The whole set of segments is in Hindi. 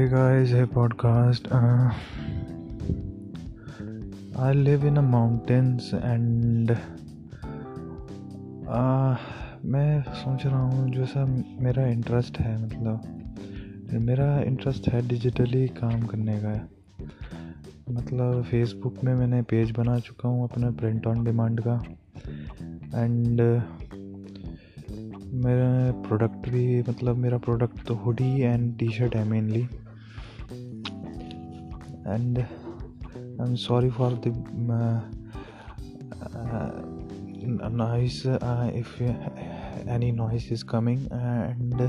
Hey guys, hey podcast. Uh, I live in a and uh, मैं सोच रहा हूँ जैसा मेरा इंटरेस्ट है मतलब मेरा इंटरेस्ट है डिजिटली काम करने का मतलब फेसबुक में मैंने पेज बना चुका हूँ अपना प्रिंट ऑन डिमांड का एंड मेरा प्रोडक्ट भी मतलब मेरा प्रोडक्ट तो हुडी एंड टी शर्ट है mainly and I am sorry for the noise uh, if any noise is coming. And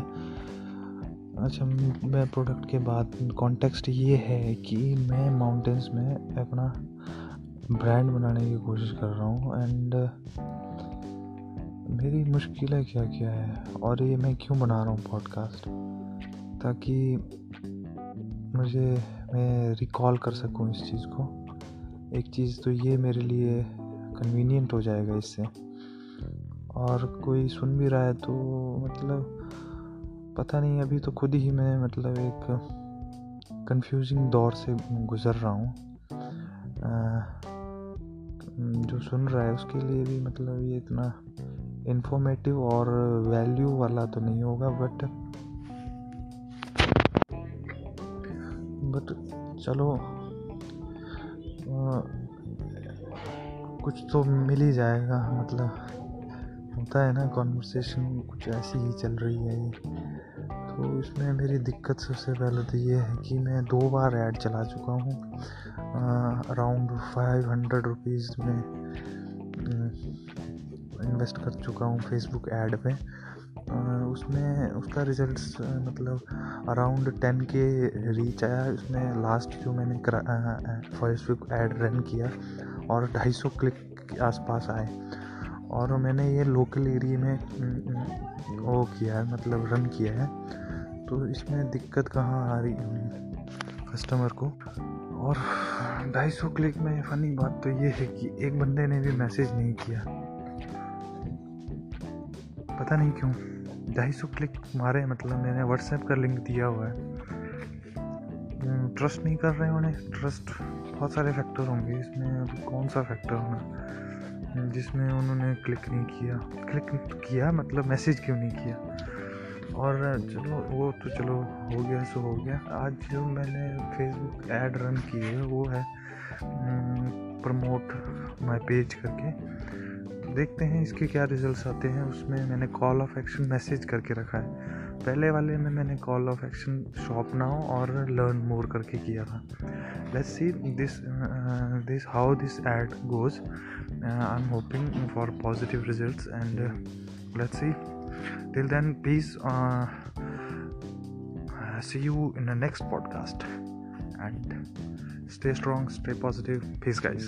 अच्छा मैं प्रोडक्ट के बाद कॉन्टेक्स्ट ये है कि मैं माउंटेंस में अपना ब्रांड बनाने की कोशिश कर रहा हूँ। एंड मेरी मुश्किलें क्या क्या है? और ये मैं क्यों बना रहा हूँ पॉडकास्ट ताकि मुझे, मैं रिकॉल कर सकूँ इस चीज़ को। एक चीज़ तो ये मेरे लिए कन्वीनियंट हो जाएगा इससे। और कोई सुन भी रहा है तो मतलब पता नहीं, अभी तो खुद ही मैं मतलब एक कंफ्यूजिंग दौर से गुज़र रहा हूँ। जो सुन रहा है उसके लिए भी मतलब ये इतना इन्फॉर्मेटिव और वैल्यू वाला तो नहीं होगा बट बट चलो कुछ तो मिल ही जाएगा मतलब होता है ना कॉन्वर्सेशन कुछ ऐसी ही चल रही है ये। तो इसमें मेरी दिक्कत सबसे पहले तो ये है कि मैं दो बार ऐड चला चुका हूँ अराउंड फाइव हंड्रेड रुपीज़ में इन्वेस्ट कर चुका हूँ फेसबुक ऐड पे। उसमें उसका रिजल्ट्स मतलब अराउंड टेन के रीच आया। उसमें लास्ट जो मैंने फेसबुक एड रन किया और ढाई सौ क्लिक के आसपास आए। और मैंने ये लोकल एरिया में वो किया है मतलब रन किया है। तो इसमें दिक्कत कहाँ आ रही कस्टमर को? और ढाई सौ क्लिक में फ़नी बात तो ये है कि एक बंदे ने भी मैसेज नहीं किया। पता नहीं क्यों। ढाई सौ क्लिक मारे मतलब मैंने व्हाट्सएप का लिंक दिया हुआ है। ट्रस्ट नहीं कर रहे उन्हें ट्रस्ट बहुत सारे फैक्टर होंगे, इसमें कौन सा फैक्टर होना? जिसमें उन्होंने क्लिक नहीं किया। क्लिक किया मतलब मैसेज क्यों नहीं किया? और चलो, वो तो चलो हो गया, सो हो गया। आज जो मैंने फेसबुक ऐड रन की है वो है प्रमोट माय पेज करके। देखते हैं इसके क्या रिजल्ट्स आते हैं। उसमें मैंने कॉल ऑफ़ एक्शन मैसेज करके रखा है। पहले वाले में मैंने call of action shop now और लर्न मोर करके किया था। Let's see this this how this ad goes I am hoping for positive results and let's see till then please see you in the next podcast. And stay strong, stay positive. Peace, guys.